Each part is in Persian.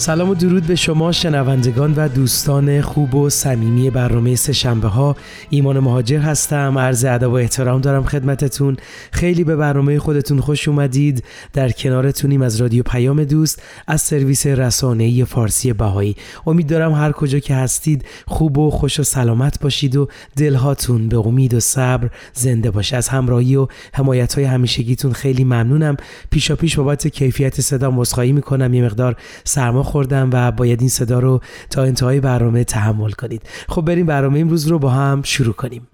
سلام و درود به شما شنوندگان و دوستان خوب و صمیمی برنامه سه شنبه ها. ایمان مهاجر هستم. عرض ادب و احترام دارم خدمتتون. خیلی به برنامه خودتون خوش اومدید. در کنارتونیم از رادیو پیام دوست از سرویس رسانه‌ای فارسی بهایی. امید دارم هر کجا که هستید خوب و خوش و سلامت باشید و دلهاتون به امید و صبر زنده باشه. از همراهی و حمایت های همیشگیتون خیلی ممنونم. پیشا پیش بابت کیفیت صدا مسخایی می‌کنم. یه مقدار سرما خوردم و باید این صدا رو تا انتهای برنامه تحمل کنید. خب بریم برنامه امروز رو با هم شروع کنیم.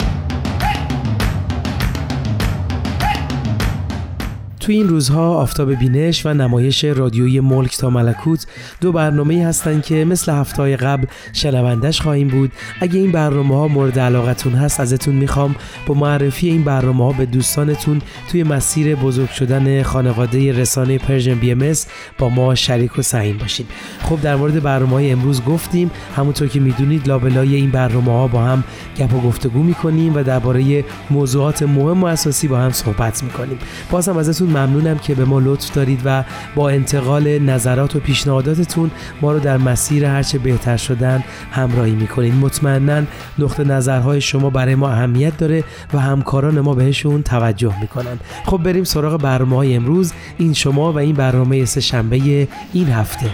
تو این روزها آفتاب بینش و نمایش رادیویی ملک تا ملکوت دو برنامه هستند که مثل هفته قبل شنوندش خواهیم بود. اگه این برنامه ها مورد علاقتون هست ازتون می‌خوام با معرفی این برنامه ها به دوستانتون توی مسیر بزرگ شدن خانواده رسانه Persian BM با ما شریک و سهیم باشید خب در مورد برنامه های امروز گفتیم. همونطور که می‌دونید لابلای این برنامه ها با هم گپ و گفتگو می‌کنیم و درباره موضوعات مهم و اساسی با هم صحبت می‌کنیم. بازم ازتون ممنونم که به ما لطف دارید و با انتقال نظرات و پیشنهاداتتون ما رو در مسیر هرچه بهتر شدن همراهی می‌کنید مطمئنا نقطه نظرهای شما برای ما اهمیت داره و همکاران ما بهشون توجه می‌کنن. خب بریم سراغ برنامه های امروز. این شما و این برنامه سه شنبه این هفته.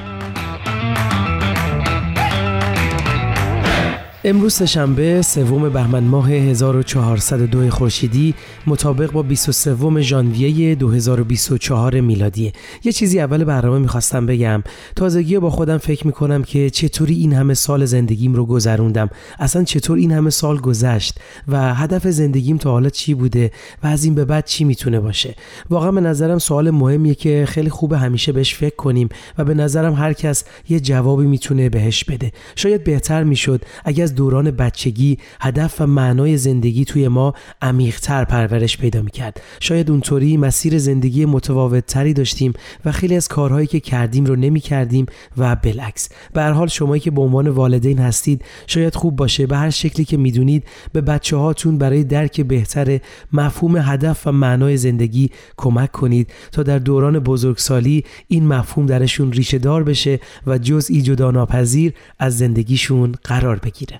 امروز شنبه سوم بهمن ماه 1402 خورشیدی مطابق با 23 ژانویه 2024 میلادی. یه چیزی اول برنامه می‌خواستم بگم. تازگی با خودم فکر می‌کنم که چطوری این همه سال زندگیم رو گذروندم. اصلا چطور این همه سال گذشت و هدف زندگیم تا حالا چی بوده و از این به بعد چی می‌تونه باشه؟ واقعا به نظرم سوال مهمیه که خیلی خوبه همیشه بهش فکر کنیم و به نظرم هر کس یه جوابی می‌تونه بهش بده. شاید بهتر می‌شد اگر از دوران بچگی هدف و معنای زندگی توی ما عمیقتر پرورش پیدا می‌کرد. شاید اونطوری مسیر زندگی متفاوت تری داشتیم و خیلی از کارهایی که کردیم رو نمی کردیم و بالعکس. به هر حال شمایی که به عنوان والدین هستید شاید خوب باشه. به هر شکلی که می‌دونید به بچه هاتون برای درک بهتر مفهوم هدف و معنای زندگی کمک کنید تا در دوران بزرگسالی این مفهوم درشون ریشه دار بشه و جزئی جدا ناپذیر از زندگیشون قرار بگیره.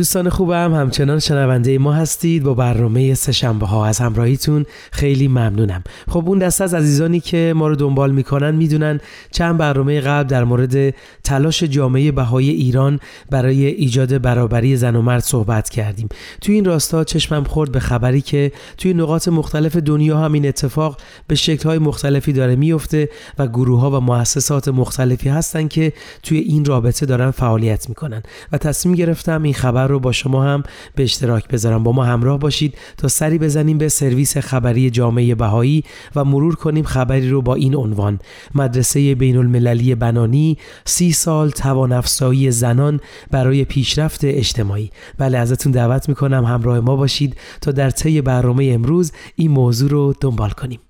دوستان خوبم همچنان شنونده ما هستید با برنامه سهشنبه ها. از همراهیتون خیلی ممنونم. خب اون دسته از عزیزانی که ما رو دنبال می‌کنن می‌دونن چند برنامه قبل در مورد تلاش جامعه بهای ایران برای ایجاد برابری زن و مرد صحبت کردیم. توی این راستا چشمم خورد به خبری که توی نقاط مختلف دنیا هم این اتفاق به های مختلفی داره میفته و گروه ها و مؤسسات مختلفی هستن که توی این رابطه دارن فعالیت می‌کنن. و تصمیم گرفتم این خبر رو با شما هم به اشتراک بذارم. با ما همراه باشید تا سری بزنیم به سرویس خبری جامعه بهایی و مرور کنیم خبری رو با این عنوان. مدرسه بین المللی بنانی سی سال توان افزایی زنان برای پیشرفت اجتماعی. بله ازتون دعوت می‌کنم همراه ما باشید تا در طی برنامه امروز این موضوع رو دنبال کنیم.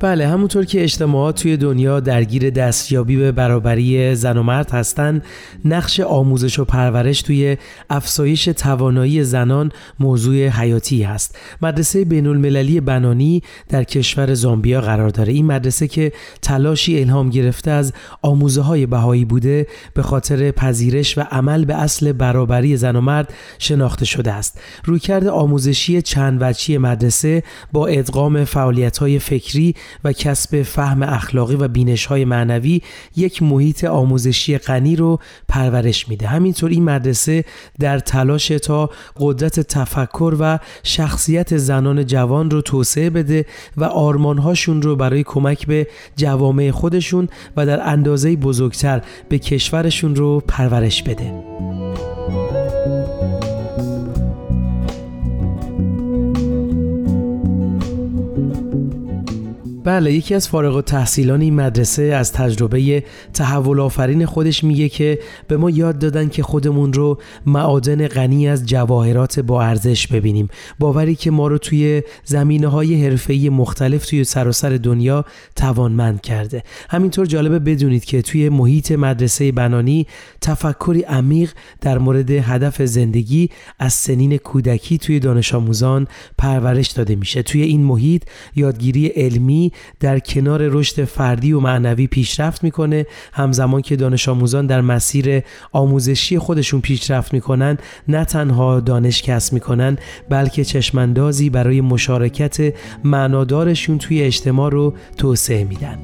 بله همونطور که اجتماعات توی دنیا درگیر دستیابی به برابری زن و مرد هستند نقش آموزش و پرورش توی افزایش توانایی زنان موضوع حیاتی است مدرسه بین المللی بنانی در کشور زامبیا قرار داره. این مدرسه که تلاشی الهام گرفته از آموزه های بهایی بوده به خاطر پذیرش و عمل به اصل برابری زن و مرد شناخته شده است. رویکرد آموزشی چند وجهی مدرسه با ادغام فعالیت های فکری و کسب فهم اخلاقی و بینش های معنوی یک محیط آموزشی غنی رو پرورش میده. همینطور این مدرسه در تلاش تا قدرت تفکر و شخصیت زنان جوان رو توسعه بده و آرمانهاشون رو برای کمک به جوامع خودشون و در اندازه بزرگتر به کشورشون رو پرورش بده. بله یکی از فارغ و تحصیلان این مدرسه از تجربه تحول آفرین خودش میگه که به ما یاد دادن که خودمون رو معادن غنی از جواهرات با ارزش ببینیم. باوری که ما رو توی زمینه های حرفه‌ای مختلف توی سراسر دنیا توانمند کرده. همینطور جالبه بدونید که توی محیط مدرسه بنانی تفکری عمیق در مورد هدف زندگی از سنین کودکی توی دانش آموزان پرورش داده میشه. توی این محیط یادگیری علمی در کنار رشد فردی و معنوی پیشرفت می‌کنه. همزمان که دانش آموزان در مسیر آموزشی خودشون پیشرفت می‌کنن نه تنها دانش کسب می‌کنن بلکه چشماندازی برای مشارکت معنادارشون توی اجتماع رو توسعه میدن.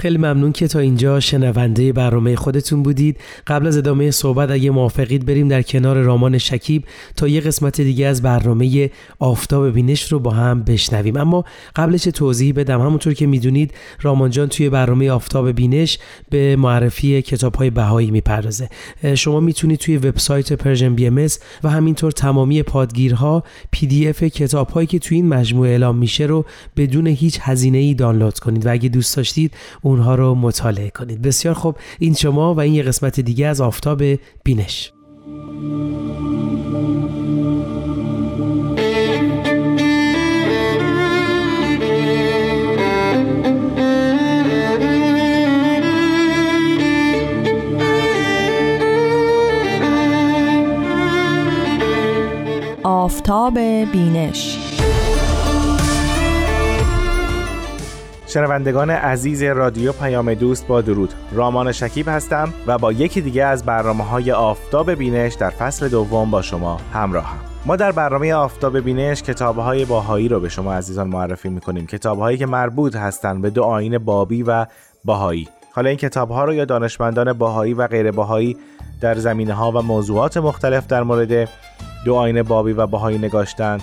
خیلی ممنون که تا اینجا شنونده برنامه خودتون بودید. قبل از ادامه صحبت اگه موافقید بریم در کنار رامان شکیب تا یه قسمت دیگه از برنامه آفتاب بینش رو با هم بشنویم. اما قبلش توضیح بدم. همونطور که می‌دونید رامان جان توی برنامه آفتاب بینش به معرفی کتاب های بهایی می‌پردازه. شما می‌تونید توی وبسایت Persian BM و همینطور تمامی پادگیرها PDF کتاب هایی که توی این مجموعه اعلام میشه رو بدون هیچ هزینه ای دانلود کنید. و اگه دوست داشتید اونها رو مطالعه کنید. بسیار خوب. این شما و این یه قسمت دیگه از آفتاب بینش. آفتاب بینش. شنوندگان عزیز رادیو پیام دوست با درود. رامان شکیب هستم و با یکی دیگه از برنامه های آفتاب بینش در فصل دوم با شما همراهم ما در برنامه آفتاب بینش کتاب های باهایی رو به شما عزیزان معرفی می‌کنیم. کتاب هایی که مربوط هستند به دو آین بابی و باهایی. حالا این کتاب ها رو یا دانشمندان باهایی و غیر باهایی در زمینه ها و موضوعات مختلف در مورد دو آین بابی و باهایی نگاشتن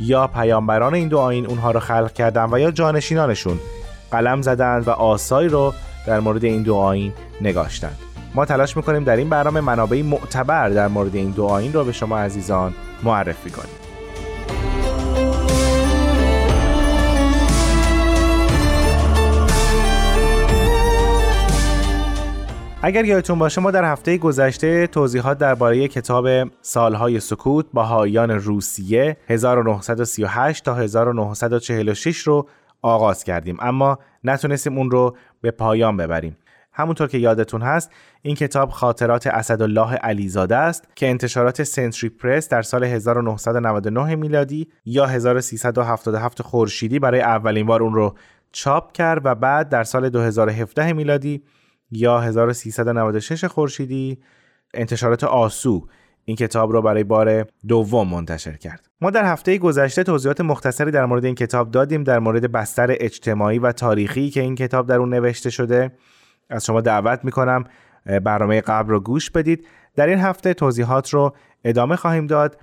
یا پیامبران این دو آین اونها رو خلق کردن و یا جانشینانشون قلم زدند و آسایی رو در مورد این دو آین نگاشتند. ما تلاش می‌کنیم در این برنامه منابعی معتبر در مورد این دو آین رو به شما عزیزان معرفی کنیم. اگر یادتون باشه ما در هفته گذشته توضیحات درباره کتاب سالهای سکوت هایان روسیه 1938 تا 1946 رو آغاز کردیم. اما نتونستیم اون رو به پایان ببریم. همونطور که یادتون هست این کتاب خاطرات اسدالله علیزاده است که انتشارات سنتری پرس در سال 1999 میلادی یا 1377 خورشیدی برای اولین بار اون رو چاپ کرد و بعد در سال 2017 میلادی یا 1396 خورشیدی انتشارات آسو این کتاب را برای بار دوم منتشر کرد. ما در هفته گذشته توضیحات مختصری در مورد این کتاب دادیم در مورد بستر اجتماعی و تاریخی که این کتاب در اون نوشته شده. از شما دعوت می‌کنم برنامه قبل رو گوش بدید. در این هفته توضیحات رو ادامه خواهیم داد.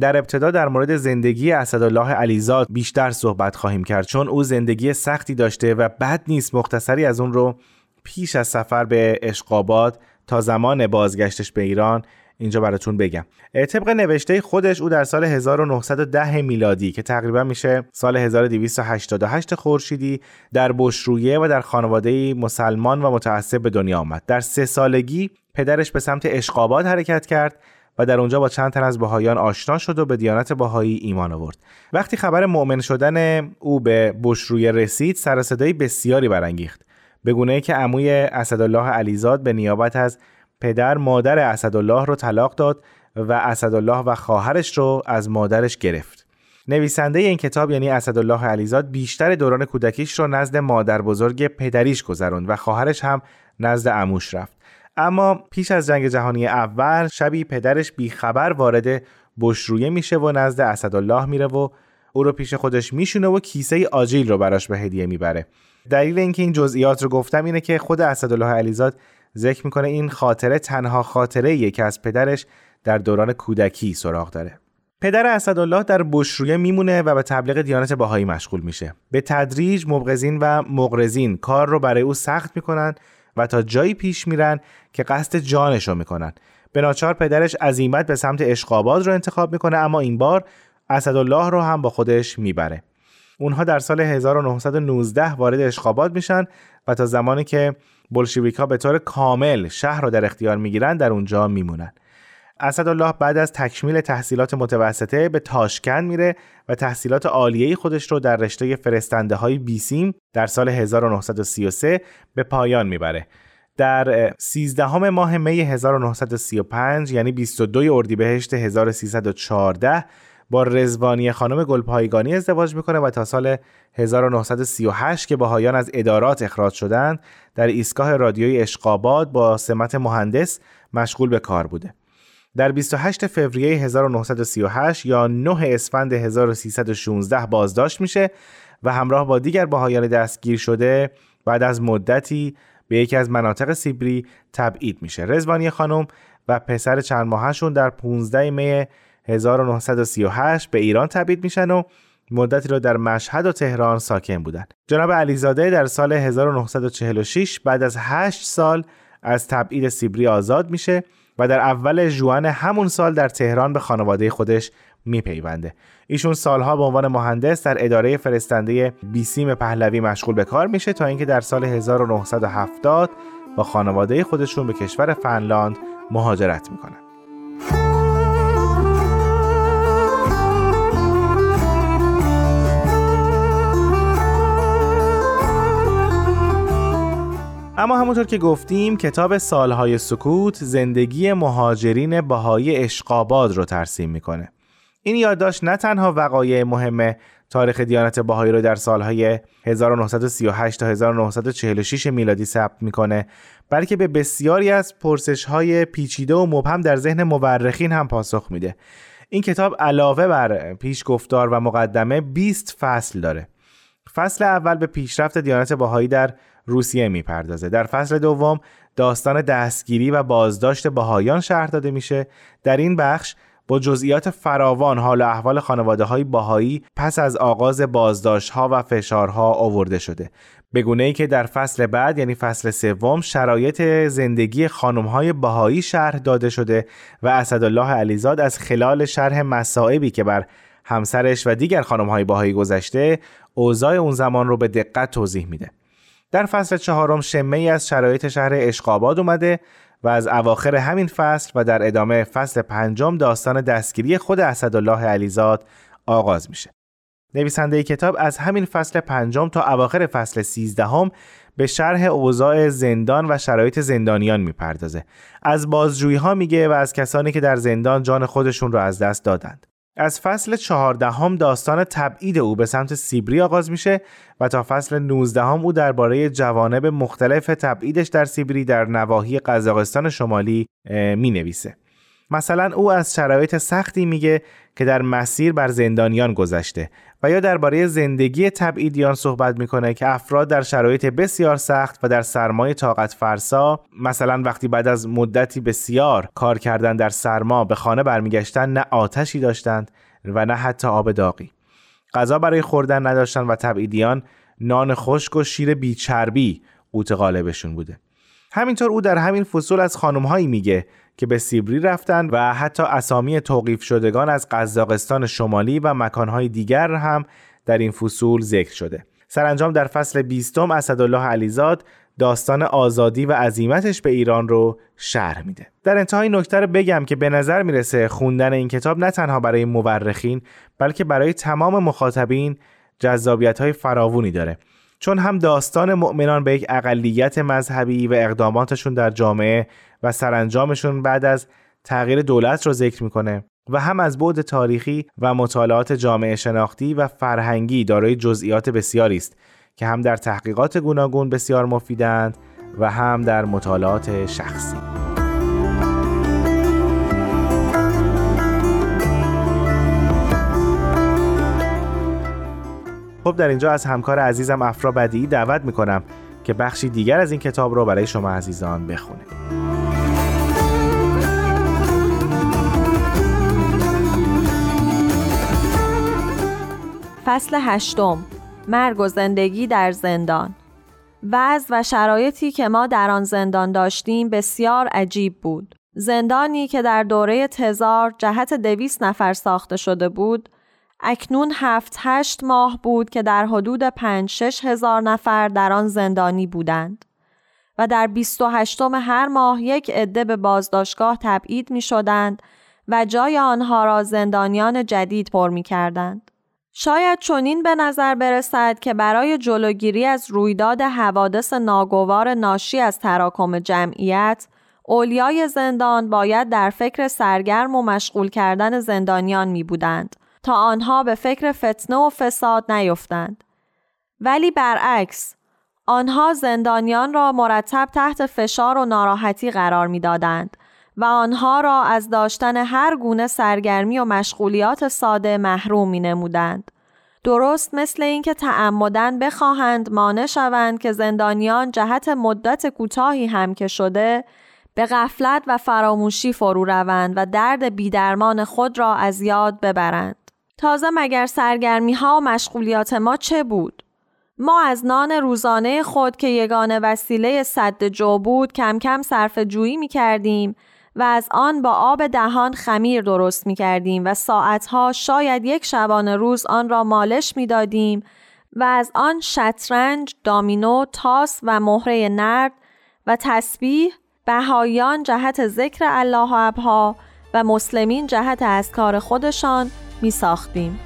در ابتدا در مورد زندگی اسدالله علیزاد بیشتر صحبت خواهیم کرد چون او زندگی سختی داشته و بد نیست مختصری از اون رو پیش از سفر به اشقاباد تا زمان بازگشتش به ایران اینجا براتون بگم. طبق نوشته خودش او در سال 1910 میلادی که تقریبا میشه سال 1288 خورشیدی در بشرویه و در خانواده مسلمان و متعصب به دنیا آمد. در سه سالگی پدرش به سمت اشقاباد حرکت کرد و در اونجا با چند تن از بهایان آشنا شد و به دیانت بهایی ایمان آورد. وقتی خبر مؤمن شدن او به بشرویه رسید سر صدای بسیاری برانگیخت. به گونه ای که عموی اسدالله علیزاد به نیابت از پدر مادر اسدالله رو طلاق داد و اسدالله و خواهرش رو از مادرش گرفت. نویسنده این کتاب یعنی اسدالله علیزاد بیشتر دوران کودکیش رو نزد مادر بزرگ پدریش گذروند و خواهرش هم نزد عموش رفت. اما پیش از جنگ جهانی اول شبی پدرش بیخبر وارد بشرویه میشه و نزد اسدالله میره و او رو پیش خودش میشونه و کیسه آجیل رو براش به هدیه می‌بره. دلیل اینکه این جزئیات رو گفتم اینه که خود اسدالله علیزاد ذکر می‌کنه این خاطره تنها خاطره که از پدرش در دوران کودکی سراغ داره. پدر اسدالله در بشرویه میمونه و به تبلیغ دیانت باهایی مشغول میشه. به تدریج مبغزین و مغرزین کار رو برای او سخت می‌کنن و تا جایی پیش میرن که قصد جانش رو می‌کنن. به ناچار پدرش عزیمت به سمت اشقاباد رو انتخاب می‌کنه اما این بار اسدالله رو هم با خودش می‌بره. اونها در سال 1919 وارد اشقاباد میشن و تا زمانی که بلشویک ها به طور کامل شهر رو در اختیار می‌گیرن در اونجا میمونن اسدالله بعد از تکمیل تحصیلات متوسطه به تاشکند میره و تحصیلات عالیه خودش رو در رشته فرستنده های بیسیم در سال 1933 به پایان می‌بره. در 13 ماه می 1935 یعنی 22 اردیبهشت 1314 با رزوانی خانم گلپایگانی ازدواج می‌کنه و تا سال 1938 که باهایان از ادارات اخراج شدند در ایستگاه رادیوی اشقاباد با سمت مهندس مشغول به کار بوده. در 28 فوریه 1938 یا 9 اسفند 1316 بازداشت میشه و همراه با دیگر باهایان دستگیر شده بعد از مدتی به یکی از مناطق سیبری تبعید میشه. رزوانی خانم و پسر چند ماهشون در 15 می 1938 به ایران تبعید میشن و مدتی را در مشهد و تهران ساکن بودند. جناب علیزاده در سال 1946 بعد از 8 سال از تبعید سیبری آزاد میشه و در اول جوان همون سال در تهران به خانواده خودش میپیونده ایشون سالها به عنوان مهندس در اداره فرستنده بیسیم پهلوی مشغول به کار میشه تا اینکه در سال 1970 با خانواده خودشون به کشور فنلاند مهاجرت می‌کنن اما همونطور که گفتیم کتاب سالهای سکوت زندگی مهاجرین بهایی اشقاباد رو ترسیم می‌کنه. این یادداشت نه تنها وقایع مهم تاریخ دیانت بهایی رو در سالهای 1938 تا 1946 میلادی ثبت می‌کنه بلکه به بسیاری از پرسش های پیچیده و مبهم در ذهن مورخین هم پاسخ میده. این کتاب علاوه بر پیش گفتار و مقدمه 20 فصل داره. فصل اول به پیشرفت دیانت باهایی در روسیه می‌پردازه. در فصل دوم داستان دستگیری و بازداشت بهایان شهر داده میشه. در این بخش با جزئیات فراوان حال و احوال خانواده های باهایی پس از آغاز بازداشت ها و فشارها آورده شده. به گونه ای که در فصل بعد یعنی فصل سوم شرایط زندگی خانم های باهایی شرح داده شده و اسدالله علیزاد از خلال شرح مصائبی که بر همسرش و دیگر خانم های باهایی گذشته اوضاع اون زمان رو به دقت توضیح میده. در فصل چهارم شمه ای از شرایط شهر اشقاباد اومده و از اواخر همین فصل و در ادامه فصل پنجم داستان دستگیری خود اسدالله علیزاد آغاز میشه. نویسنده کتاب از همین فصل پنجم تا اواخر فصل سیزدهم به شرح اوضاع زندان و شرایط زندانیان می‌پردازه. از بازجویی ها میگه و از کسانی که در زندان جان خودشون رو از دست دادند. از فصل چهاردهم داستان تبعید او به سمت سیبری آغاز میشه و تا فصل نوزدهم او درباره جوانب مختلف تبعیدش در سیبری در نواحی قزاقستان شمالی می نویسه. مثلا او از شرایط سختی میگه که در مسیر بر زندانیان گذشته و یا درباره زندگی تبعیدیان صحبت می‌کنه که افراد در شرایط بسیار سخت و در سرمای طاقت فرسا مثلا وقتی بعد از مدتی بسیار کار کردن در سرما به خانه برمیگشتن نه آتشی داشتند و نه حتی آب داغی. غذا برای خوردن نداشتن و تبعیدیان نان خشک و شیر بیچربی قوت غالبشون بوده. همینطور او در همین فصول از خانمهایی میگه که به سیبری رفتند و حتی اسامی توقیف شدگان از قزاقستان شمالی و مکانهای دیگر هم در این فصول ذکر شده. سرانجام در فصل بیستم اسدالله علیزاد داستان آزادی و عظیمتش به ایران رو شرح میده در انتهای نکته رو بگم که به نظر می‌رسه خوندن این کتاب نه تنها برای مورخین بلکه برای تمام مخاطبین جذابیت های فراوونی داره چون هم داستان مؤمنان به یک اقلیت مذهبی و اقداماتشون در جامعه و سرانجامشون بعد از تغییر دولت رو ذکر می‌کنه و هم از بعد تاریخی و مطالعات جامعه شناختی و فرهنگی دارای جزئیات بسیاری است که هم در تحقیقات گوناگون بسیار مفیدند و هم در مطالعات شخصی. خب در اینجا از همکار عزیزم افرا بدی دعوت می‌کنم که بخشی دیگر از این کتاب رو برای شما عزیزان بخونه. فصل هشتم مرگ و زندگی در زندان وضع و شرایطی که ما در آن زندان داشتیم بسیار عجیب بود. زندانی که در دوره تزار جهت دویست نفر ساخته شده بود، اکنون هفت هشت ماه بود که در حدود پنج شش هزار نفر در آن زندانی بودند. و در بیست و هشتم هر ماه یک عده به بازداشتگاه تبعید می شدند و جای آنها را زندانیان جدید پر می کردند. شاید چنین به نظر برسد که برای جلوگیری از رویداد حوادث ناگوار ناشی از تراکم جمعیت اولیای زندان باید در فکر سرگرم و مشغول کردن زندانیان می بودند تا آنها به فکر فتنه و فساد نیفتند. ولی برعکس آنها زندانیان را مرتب تحت فشار و ناراحتی قرار می دادند و آنها را از داشتن هر گونه سرگرمی و مشغولیات ساده محروم می نمودند. درست مثل اینکه تعمدن بخواهند مانع شوند که زندانیان جهت مدت کوتاهی هم که شده به غفلت و فراموشی فرو روند و درد بیدرمان خود را از یاد ببرند. تازه مگر سرگرمی ها و مشغولیات ما چه بود؟ ما از نان روزانه خود که یگانه وسیله صد جو بود کم کم صرف جویی می کردیم و از آن با آب دهان خمیر درست می کردیم و ساعتها شاید یک شبانه روز آن را مالش می دادیم و از آن شطرنج، دامینو، تاس و مهره نرد و تسبیح بهایان جهت ذکر الله و و مسلمین جهت از کار خودشان می ساختیم.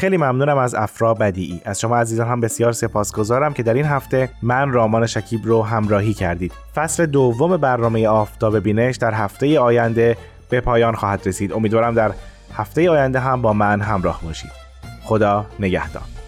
خیلی ممنونم از افرا بدیعی. از شما عزیزان هم بسیار سپاسگزارم که در این هفته من رامان شکیب رو همراهی کردید. فصل دوم برنامه آفتاب بینش در هفته آینده به پایان خواهد رسید. امیدوارم در هفته آینده هم با من همراه باشید. خدا نگهدار.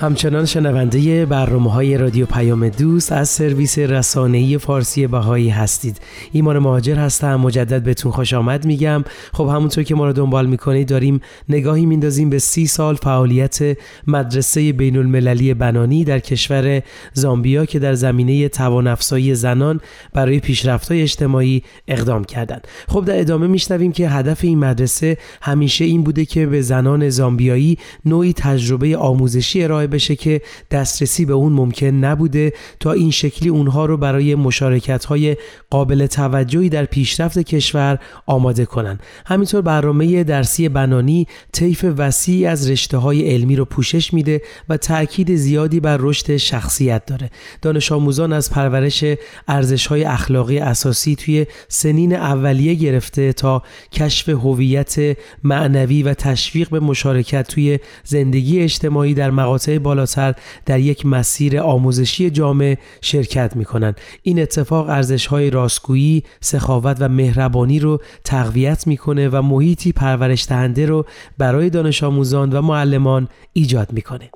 همچنان شنونده برنامه های رادیو پیام دوست از سرویس رسانه‌ای فارسی بهایی هستید. ایمان مهاجر هستم مجدد بهتون خوش آمد میگم. خب همونطور که ما رو دنبال می‌کنید داریم نگاهی میندازیم به سی سال فعالیت مدرسه بین المللی بنانی در کشور زامبیا که در زمینه توان زنان برای پیشرفت‌های اجتماعی اقدام کردند. خب در ادامه میشنویم که هدف این مدرسه همیشه این بوده که به زنان زامبیایی نوعی تجربه آموزشی ارائه بشه که دسترسی به اون ممکن نبوده تا این شکلی اونها رو برای مشارکت های قابل توجهی در پیشرفت کشور آماده کنن. همینطور برنامه درسی بنانی طیف وسیعی از رشته های علمی رو پوشش میده و تاکید زیادی بر رشد شخصیت داره. دانش آموزان از پرورش ارزش های اخلاقی اساسی توی سنین اولیه گرفته تا کشف هویت معنوی و تشویق به مشارکت توی زندگی اجتماعی در مقاطع بالاتر در یک مسیر آموزشی جامع شرکت می کنند. این اتفاق ارزش های راستگویی، سخاوت و مهربانی رو تقویت می‌کنه و محیطی پرورش دهنده رو برای دانش آموزان و معلمان ایجاد می‌کنه.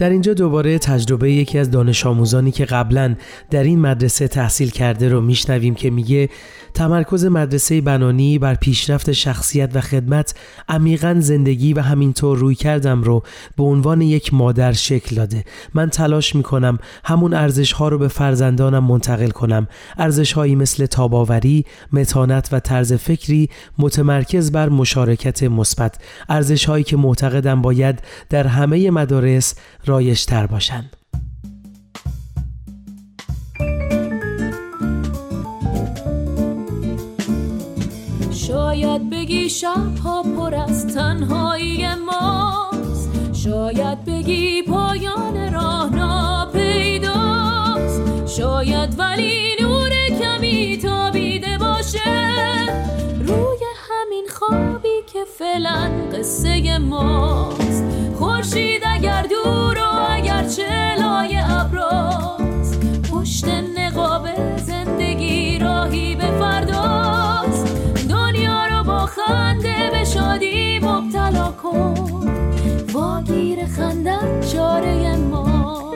در اینجا دوباره تجربه یکی از دانش آموزانی که قبلا در این مدرسه تحصیل کرده رو میشنویم که میگه تمرکز مدرسه بنانی بر پیشرفت شخصیت و خدمت عمیقا زندگی و همینطور روی کردم رو به عنوان یک مادر شکل داده. من تلاش می‌کنم همون ارزش ها رو به فرزندانم منتقل کنم. ارزش هایی مثل تاباوری، متانت و طرز فکری متمرکز بر مشارکت مثبت. ارزش هایی که معتقدم باید در همه مدارس رایج تر باشند. شاید بگی شبها پر از تنهایی ماست. شاید بگی پایان راه ناپیداست شاید ولی نور کمی تابیده باشه. روی همین خوابی که فعلا قصه ماست. خورشید اگر دور و اگر چلای ابراست پشت نقاب زندگی راهی به فرداست. شادی مبتلا کن. واگیر خندت چاره ما.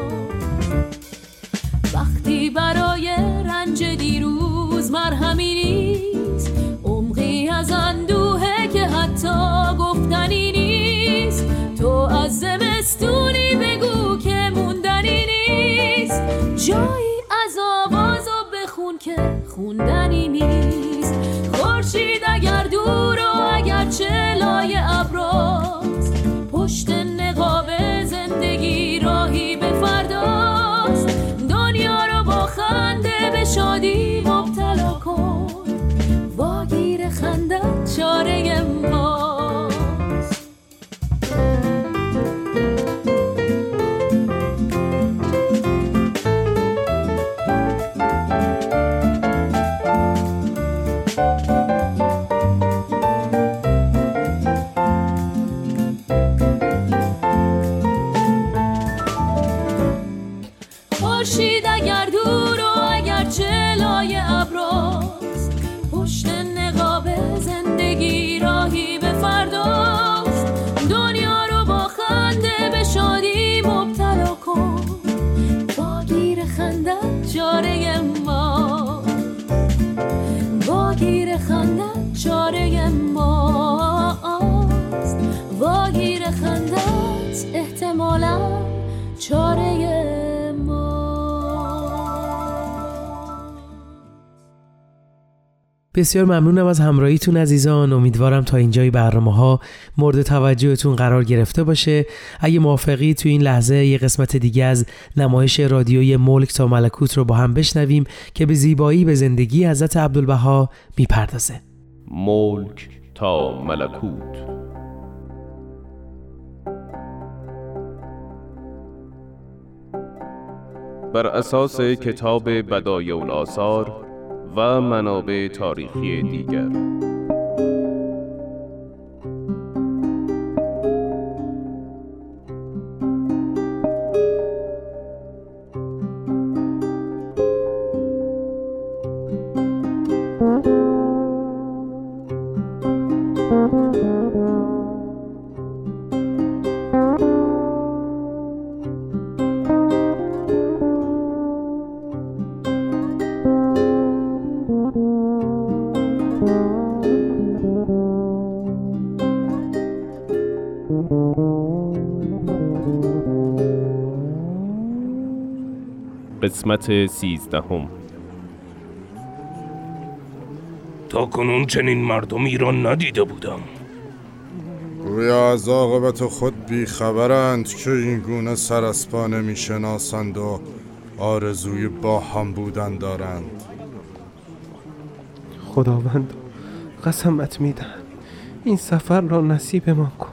وقتی برای رنج دیروز مرهمی نیست عمقی از اندوهه که حتی گفتنی نیست. تو از زمستونی بگو که موندنی نیست. جایی از آواز و بخون که خوندنی نیست. خورشید اگر دور بسیار ممنونم از همراهیتون عزیزان. امیدوارم تا اینجای برنامه ها مورد توجهتون قرار گرفته باشه. اگه موافقی تو این لحظه یه قسمت دیگه از نمایش رادیوی ملک تا ملکوت رو با هم بشنویم که به زیبایی به زندگی حضرت عبدالبها می‌پردازه. ملک تا ملکوت. بر اساس کتاب بدایع الاثار و منابع تاریخی دیگر. قسمت سیزدهم. تا کنون چنین مردمی را ندیده بودم. گویا از عاقبت خود بیخبرند که این گونه سراسپانه می‌شناسند و آرزوی با هم بودن دارند. خداوند قسمت میدن این سفر را نصیب ما کن.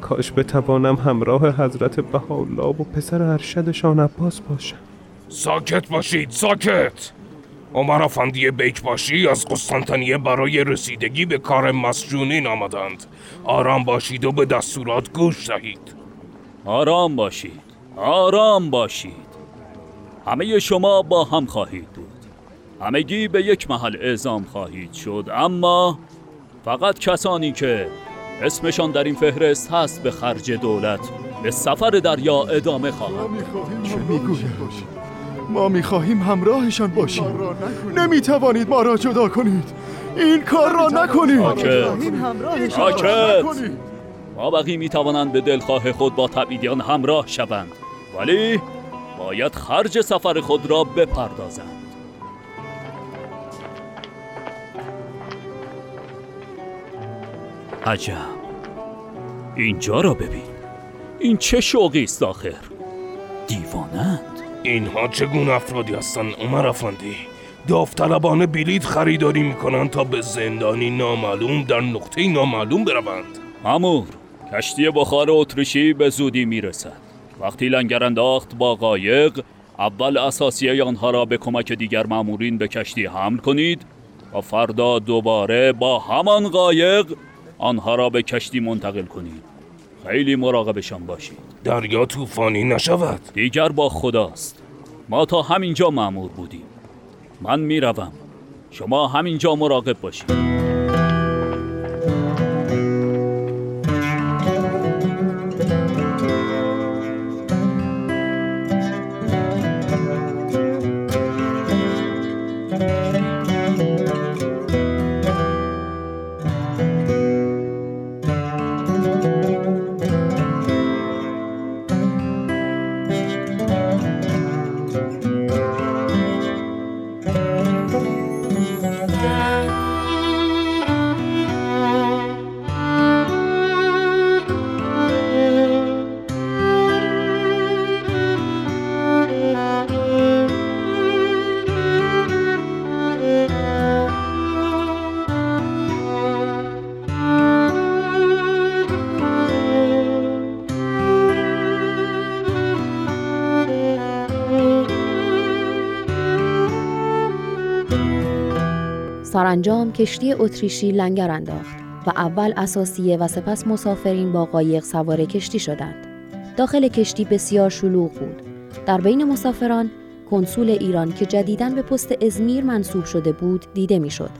کاش بتوانم همراه حضرت بهاءالله و پسر ارشدشان عباس باشم. ساکت باشید ساکت! عمر افندی بیکباشی از قسطنطنیه برای رسیدگی به کار مسجونین آمدند آرام باشید و به دستورات گوش دهید. آرام باشید آرام باشید. همه شما با هم خواهید بود. همگی به یک محل اعزام خواهید شد اما فقط کسانی که اسمشان در این فهرست هست به خرج دولت به سفر دریا ادامه خواهم چه می‌گوید؟ ما می‌خواهیم همراهشان باشیم. نمی‌توانید ما را جدا کنید. این کار را نکنید. ساکت ما بقی می‌توانند به دلخواه خود با تبعیدیان همراه شوند. ولی باید خرج سفر خود را بپردازند. عجب. اینجا را ببین. این چه شوقی است آخر. دیوانند اینها چگونه افرادی هستند؟ عمر افندی داوطلبانه بلیط خریداری می‌کنند تا به زندانی نامعلوم در نقطه نامعلوم بروند. امور کشتی بخار اتریشی به زودی می‌رسد. وقتی لنگر انداخت با قایق اول اساسیه آنها را به کمک دیگر مامورین به کشتی حمل کنید و فردا دوباره با همان قایق آنها را به کشتی منتقل کنید. خیلی مراقبشان باشید. دریا طوفانی نشود. دیگر با خداست. ما تا همینجا مأمور بودیم. من می‌روم. شما همینجا مراقب باشید. سرانجام کشتی اتریشی لنگر انداخت و اول اساسیه و سپس مسافرین با قایق سوار کشتی شدند. داخل کشتی بسیار شلوغ بود. در بین مسافران کنسول ایران که جدیداً به پست ازمیر منصوب شده بود دیده می‌شد.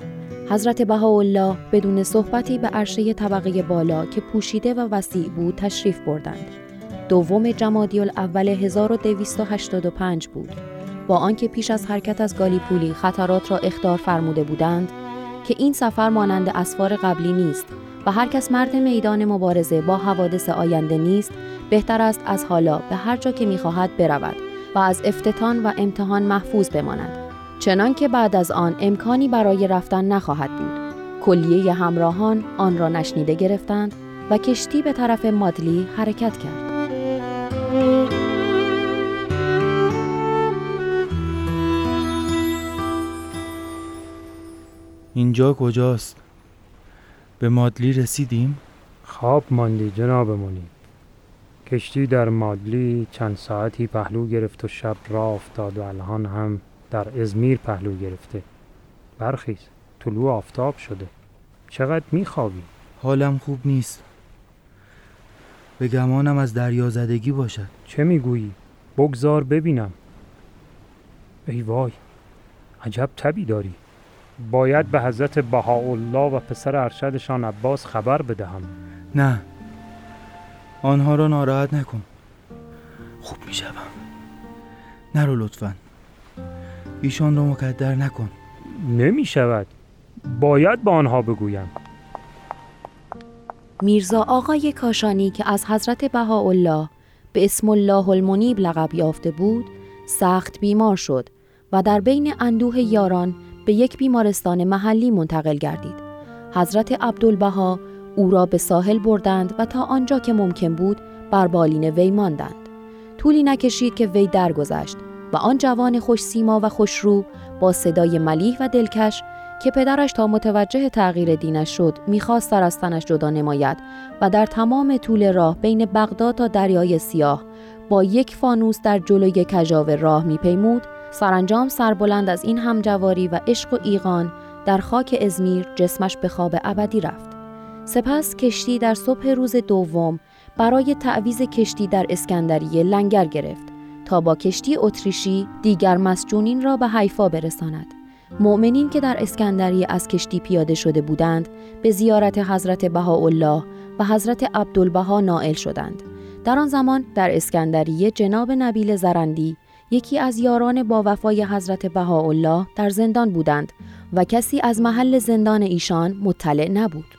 حضرت بهاءالله بدون صحبتی به عرشه طبقه بالا که پوشیده و وسیع بود تشریف بردند. دوم جمادی الاول 1285 بود. با آنکه پیش از حرکت از گالیپولی خطرات را اخطار فرموده بودند که این سفر مانند اسفار قبلی نیست و هر کس مرد میدان مبارزه با حوادث آینده نیست بهتر است از حالا به هر جا که می‌خواهد برود و از افتتان و امتحان محفوظ بماند. چنان که بعد از آن امکانی برای رفتن نخواهد بود. کلیه همراهان آن را نشنیده گرفتند و کشتی به طرف مادلی حرکت کرد. اینجا کجاست؟ به مادلی رسیدیم؟ خواب ماندی جناب منی کشتی در مادلی چند ساعتی پهلو گرفت و شب راه افتاد و الان هم در ازمیر پهلو گرفته برخیز طلوع آفتاب شده چقدر میخوابی؟ حالم خوب نیست به گمانم از دریا زدگی باشد چه می‌گویی؟ بگذار ببینم ای وای عجب تبی داری باید به حضرت بهاءالله و پسر ارشدشان عباس خبر بدهم. نه. آنها را ناراحت نکن. خوب می شوم نرو لطفا. ایشان را مکدر نکن. نمی شود باید با آنها بگویم. میرزا آقای کاشانی که از حضرت بهاءالله به اسم الله المنیب لقب یافته بود سخت بیمار شد و در بین اندوه یاران به یک بیمارستان محلی منتقل گردید. حضرت عبدالبها او را به ساحل بردند و تا آنجا که ممکن بود بر بالین وی ماندند. طولی نکشید که وی درگذشت و آن جوان خوش سیما و خوشرو با صدای ملیح و دلکش که پدرش تا متوجه تغییر دینش شد می‌خواست سر از تنش جدا نماید و در تمام طول راه بین بغداد تا دریای سیاه با یک فانوس در جلوی کجاوه راه میپیمود سرانجام سربلند از این همجواری و عشق و ایقان در خاک ازمیر جسمش به خواب ابدی رفت. سپس کشتی در صبح روز دوم برای تعویز کشتی در اسکندریه لنگر گرفت تا با کشتی اتریشی دیگر مسجونین را به حیفا برساند. مؤمنین که در اسکندریه از کشتی پیاده شده بودند به زیارت حضرت بهاءالله و حضرت عبدالبها نائل شدند. در آن زمان در اسکندریه جناب نبیل زرندی یکی از یاران با وفای حضرت بهاءالله در زندان بودند و کسی از محل زندان ایشان مطلع نبود.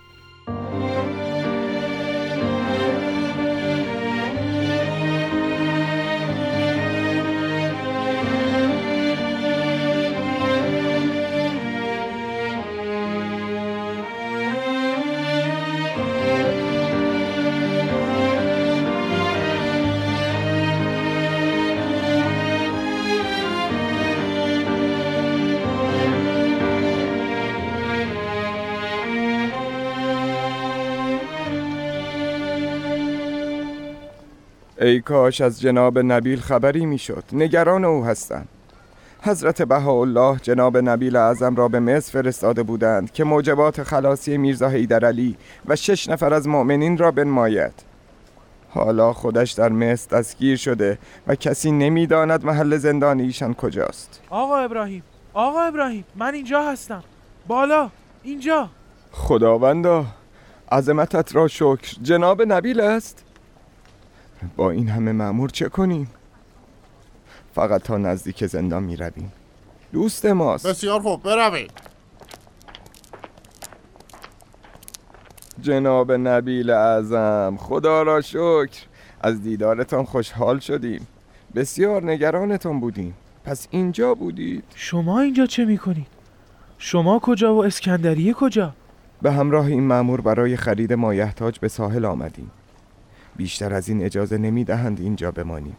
ای کاش از جناب نبیل خبری می‌شد. نگران او هستم. حضرت بهاءالله جناب نبیل اعظم را به مصر فرستاده بودند که موجبات خلاصی میرزا حیدرعلی و شش نفر از مؤمنین را بنماید. حالا خودش در مصر دستگیر شده و کسی نمی‌داند محل زندان ایشان کجاست. آقا ابراهیم آقا ابراهیم من اینجا هستم. بالا اینجا. خداوندا عظمتت را شکر. جناب نبیل است؟ با این همه معمور چه کنیم؟ فقط تا نزدیک زندان می رویم دوست ماست. بسیار خوب بروید. جناب نبیل اعظم خدا را شکر. از دیدارتان خوشحال شدیم. بسیار نگرانتان بودیم. پس اینجا بودید؟ شما اینجا چه می‌کنید؟ شما کجا و اسکندریه کجا؟ به همراه این مامور برای خرید مایحتاج به ساحل آمدیم. بیشتر از این اجازه نمی دهند اینجا بمانیم.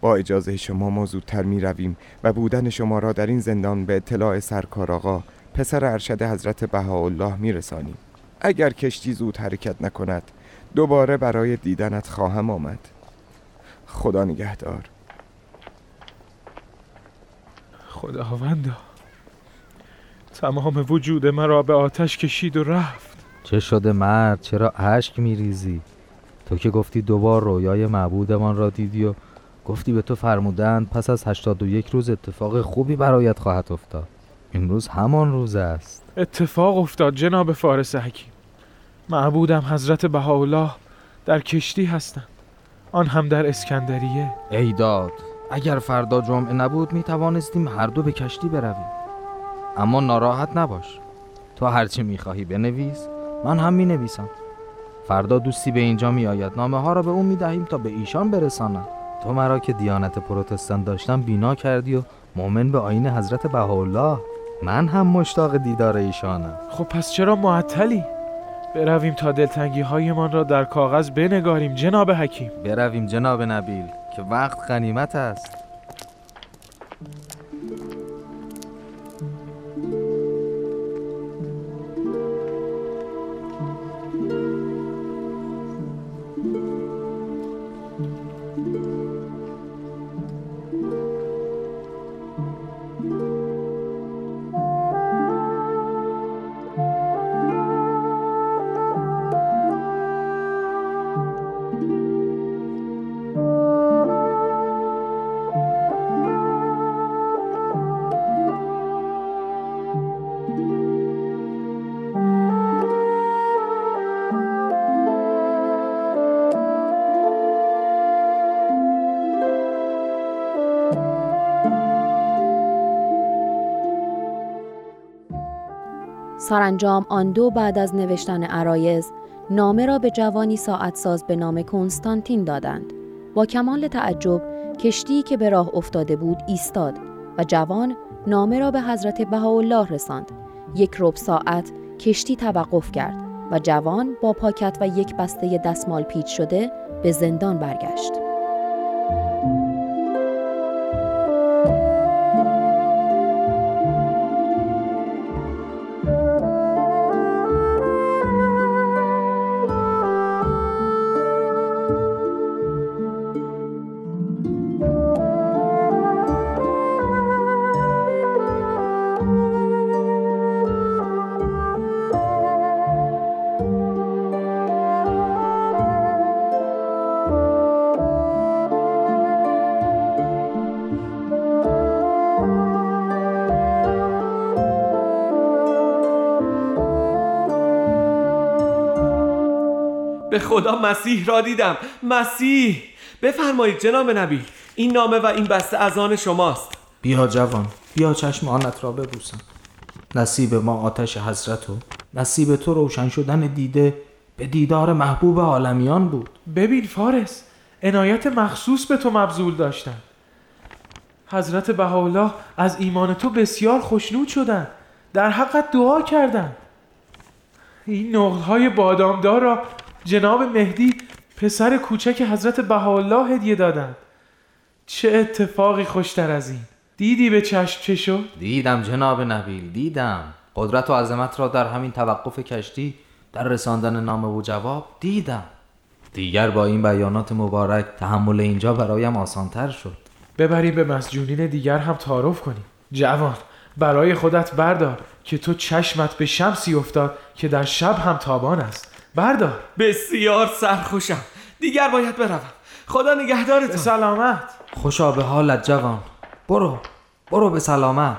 با اجازه شما ما زودتر می رویم و بودن شما را در این زندان به اطلاع سرکار آقا پسر ارشد حضرت بهاءالله می رسانیم اگر کشتی زود حرکت نکند دوباره برای دیدنت خواهم آمد. خدا نگهدار. خداوندا تمام وجود مرا به آتش کشید و رفت. چه شده مرد؟ چرا اشک میریزی؟ تو که گفتی دوبار رویای معبودمان را دیدی و گفتی به تو فرمودند پس از 81 روز اتفاق خوبی برایت خواهد افتاد. امروز همان روز است. اتفاق افتاد جناب فارس حکیم. معبودم حضرت بهاءالله در کشتی هستند. آن هم در اسکندریه. ای داد اگر فردا جمعه نبود می توانستیم هر دو به کشتی برویم. اما ناراحت نباش. تو هرچی می خواهی بنویس من هم می نویسم. فردا دوستی به اینجا می آید نامه ها را به اون می دهیم تا به ایشان برسانم. تو مرا که دیانت پروتستان داشتم بینا کردی و مؤمن به آین حضرت بهاءالله. من هم مشتاق دیدار ایشانم. خب پس چرا معطلی؟ برویم تا دلتنگی هایمان را در کاغذ بنگاریم جناب حکیم. برویم جناب نبیل که وقت غنیمت است. سرانجام آن دو بعد از نوشتن عرایز نامه را به جوانی ساعت ساز به نام کنستانتین دادند. با کمال تعجب کشتی که به راه افتاده بود ایستاد و جوان نامه را به حضرت بهاءالله رساند. یک ربع ساعت کشتی توقف کرد و جوان با پاکت و یک بسته دستمال پیچ شده به زندان برگشت. به خدا مسیح را دیدم. مسیح! بفرمایید جناب نبی این نامه و این بسته از آن شماست. بیا جوان بیا چشم آنت را ببوسم. نصیب ما آتش حضرت و نصیب تو روشن شدن دیده به دیدار محبوب عالمیان بود. ببین فارس عنایت مخصوص به تو مبذول داشتن. حضرت بهاءالله از ایمان تو بسیار خوشنود شدن. در حقت دعا کردند این نقلهای بادامدار را جناب مهدی پسر کوچک حضرت بهاءالله هدیه دادند. چه اتفاقی خوشتر از این؟ دیدی به چشم چه شد؟ دیدم جناب نبیل دیدم. قدرت و عظمت را در همین توقف کشتی در رساندن نامه و جواب دیدم. دیگر با این بیانات مبارک تحمل اینجا برایم آسانتر شد. ببریم به مسجونین دیگر هم تعارف کنیم. جوان برای خودت بردار که تو چشمت به شمسی افتاد که در شب هم تابان است. بردار. بسیار سرخوشم. دیگر باید بروم. خدا نگهدارتون. سلامت. خوشا به حالت جوان. برو. برو به سلامت.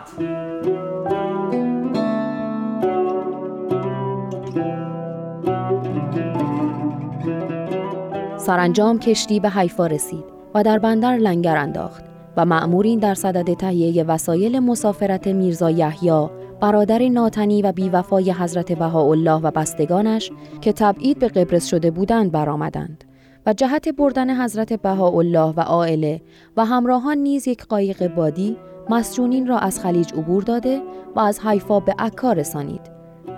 سرانجام کشتی به حیفا رسید و در بندر لنگر انداخت و مأمورین در صدد تهیه وسایل مسافرت میرزا یحیی برادر ناتنی و بیوفای حضرت بهاءالله و بستگانش که تبعید به قبرس شده بودند برآمدند و جهت بردن حضرت بهاءالله و عائله و همراهان نیز یک قایق بادی مسجونین را از خلیج عبور داده و از حیفا به عکا رسانید.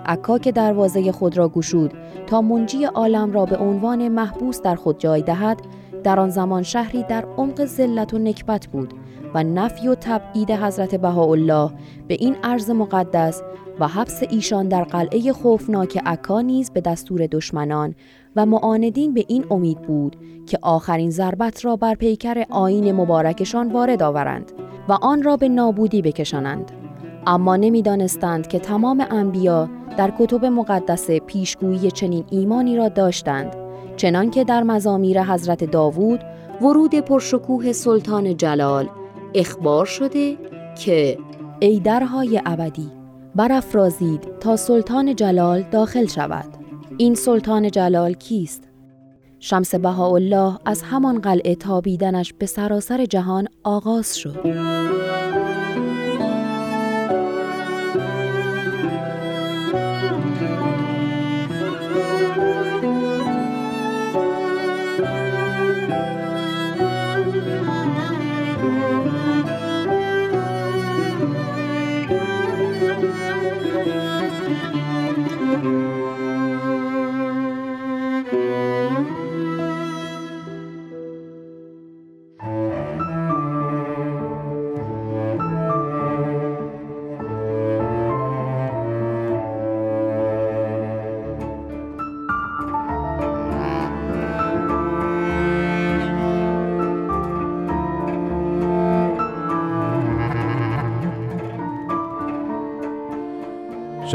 عکا که دروازه خود را گشود تا منجی عالم را به عنوان محبوس در خود جای دهد در آن زمان شهری در عمق ذلت و نکبت بود و نفی و تبعید حضرت بهاءالله به این عرض مقدس و حبس ایشان در قلعه خوفناک عکا نیز به دستور دشمنان و معاندین به این امید بود که آخرین ضربت را بر پیکر آین مبارکشان وارد آورند و آن را به نابودی بکشانند. اما نمی‌دانستند که تمام انبیا در کتب مقدس پیشگویی چنین ایمانی را داشتند چنان که در مزامیر حضرت داوود ورود پرشکوه سلطان جلال اخبار شده که ای درهای ابدی برافرازید تا سلطان جلال داخل شود. این سلطان جلال کیست؟ شمس بهاءالله از همان قلعه تابیدنش به سراسر جهان آغاز شد.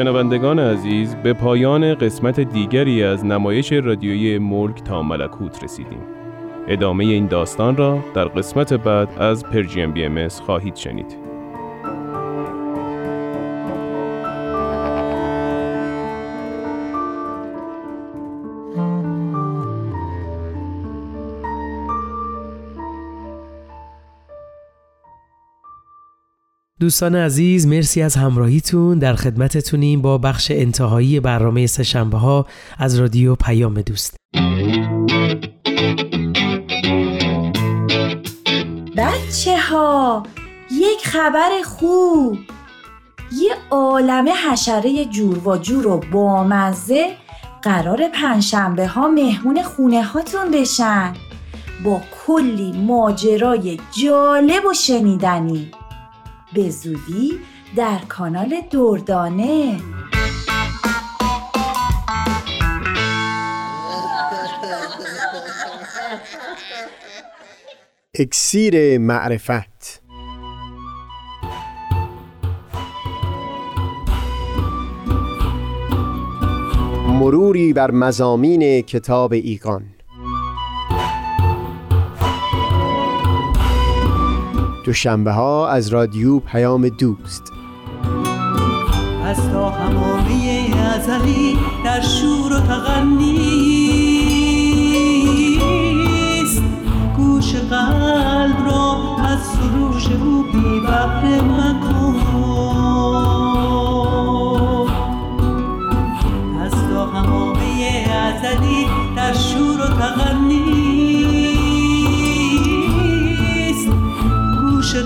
شنوندگان عزیز به پایان قسمت دیگری از نمایش رادیویی ملک تا ملکوت رسیدیم. ادامه این داستان را در قسمت بعد از پرژیم بی ام خواهید شنید. دوستان عزیز مرسی از همراهیتون. در خدمتتونیم با بخش انتهایی برنامه سهشنبه ها از رادیو پیام دوست. بچه ها یک خبر خوب. یه عالم حشره جور و جور و بامزه قرار پنجشنبه ها مهمون خونه هاتون بشن. با کلی ماجرای جالب و شنیدنی. به زودی در کانال دردانه. اکسیر معرفت. مروری بر مزامین کتاب ایقان دوشنبه ها از رادیو پیام دوست. از تا همامه ازلی در شور و تغنیست گوش قلب را از سروش او بی بحر من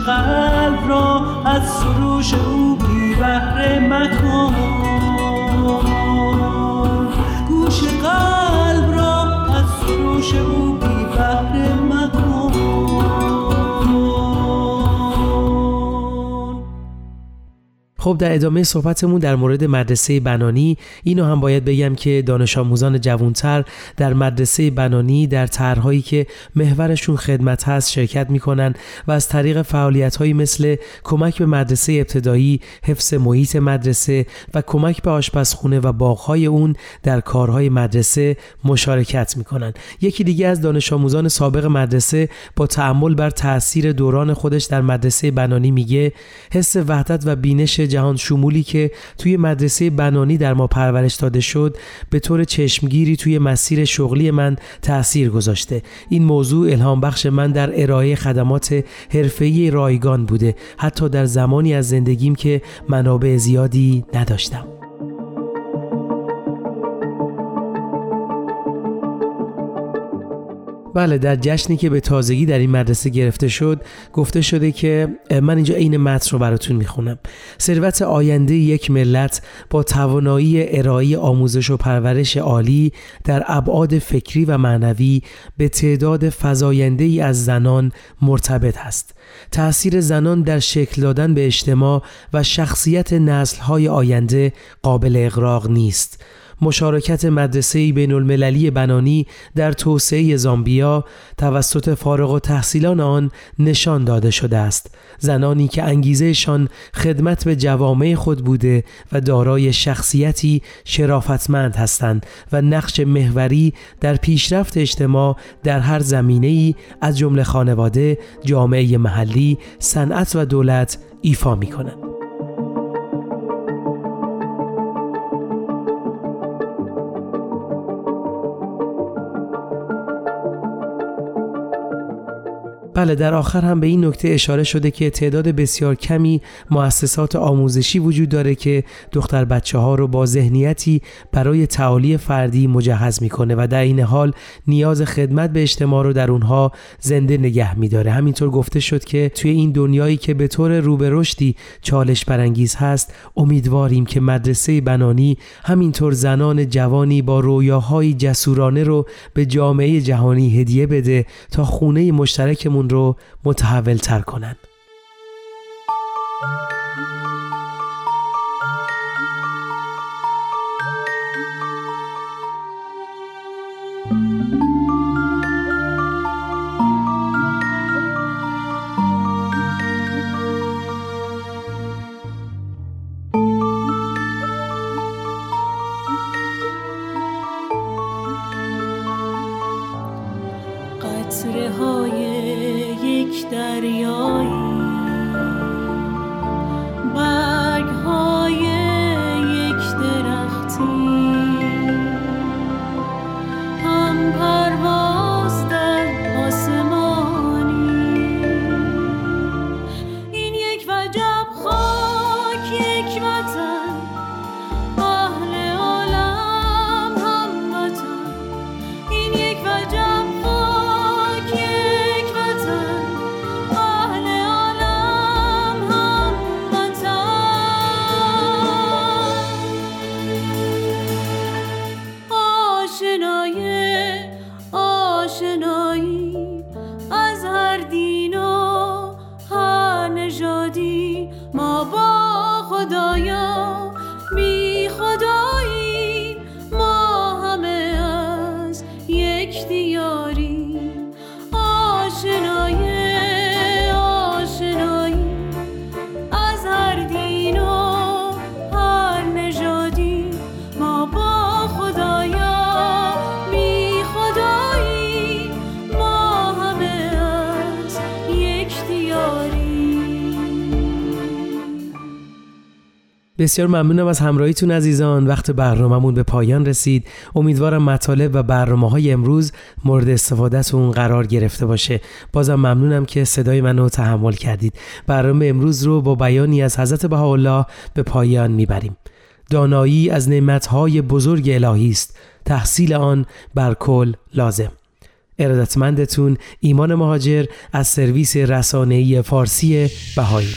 قلب را از سروش او بی بحر مکن. خب در ادامه صحبتمون در مورد مدرسه بنانی اینو هم باید بگم که دانش آموزان جوانتر در مدرسه بنانی در طرحهایی که محورشون خدمت هست شرکت می‌کنن و از طریق فعالیت هایی مثل کمک به مدرسه ابتدایی، حفظ محیط مدرسه و کمک به آشپزخونه و باغهای اون در کارهای مدرسه مشارکت می‌کنن. یکی دیگه از دانش آموزان سابق مدرسه با تعمل بر تاثیر دوران خودش در مدرسه بنانی میگه حس وحدت و بینش جهان شمولی که توی مدرسه بنانی در ما پرورش داده شد به طور چشمگیری توی مسیر شغلی من تأثیر گذاشته. این موضوع الهام بخش من در ارائه خدمات حرفه‌ای رایگان بوده حتی در زمانی از زندگیم که منابع زیادی نداشتم. بله در جشنی که به تازگی در این مدرسه گرفته شد گفته شده که من اینجا عین متن رو براتون می‌خونم. ثروت آینده یک ملت با توانایی ارائه آموزش و پرورش عالی در ابعاد فکری و معنوی به تعداد فزاینده ای از زنان مرتبط است. تأثیر زنان در شکل دادن به اجتماع و شخصیت نسل‌های آینده قابل اغراق نیست. مشارکت مدرسه بین المللی بنانی در توسعه زامبیا توسط فارغ و تحصیلان آن نشان داده شده است زنانی که انگیزهشان خدمت به جوامع خود بوده و دارای شخصیتی شرافتمند هستند و نقش محوری در پیشرفت اجتماع در هر زمینه ای از جمله خانواده، جامعه محلی، صنعت و دولت ایفا می کنند. بله در آخر هم به این نکته اشاره شده که تعداد بسیار کمی مؤسسات آموزشی وجود داره که دختر بچه ها رو با ذهنیتی برای تعالی فردی مجهز می‌کنه و در این حال نیاز خدمت به اجتماع رو در اونها زنده نگه میداره. همینطور گفته شد که توی این دنیایی که به طور رو به رشدی چالش برانگیز هست امیدواریم که مدرسه بنانی همینطور زنان جوانی با رویاهای جسورانه رو به جامعه جهانی هدیه بده تا خونه مشترکمون رو متحول تر کنند. بسیار ممنونم از همراهیتون عزیزان. وقت برنامهمون به پایان رسید. امیدوارم مطالب و برنامه های امروز مورد استفادهتون قرار گرفته باشه. بازم ممنونم که صدای منو تحمل کردید. برنامه امروز رو با بیانی از حضرت بهاءالله به پایان می‌بریم. دانایی از نعمتهای بزرگ الهی است. تحصیل آن بر کل لازم. ارادتمندتون ایمان مهاجر از سرویس رسانه‌ای فارسی بهایی.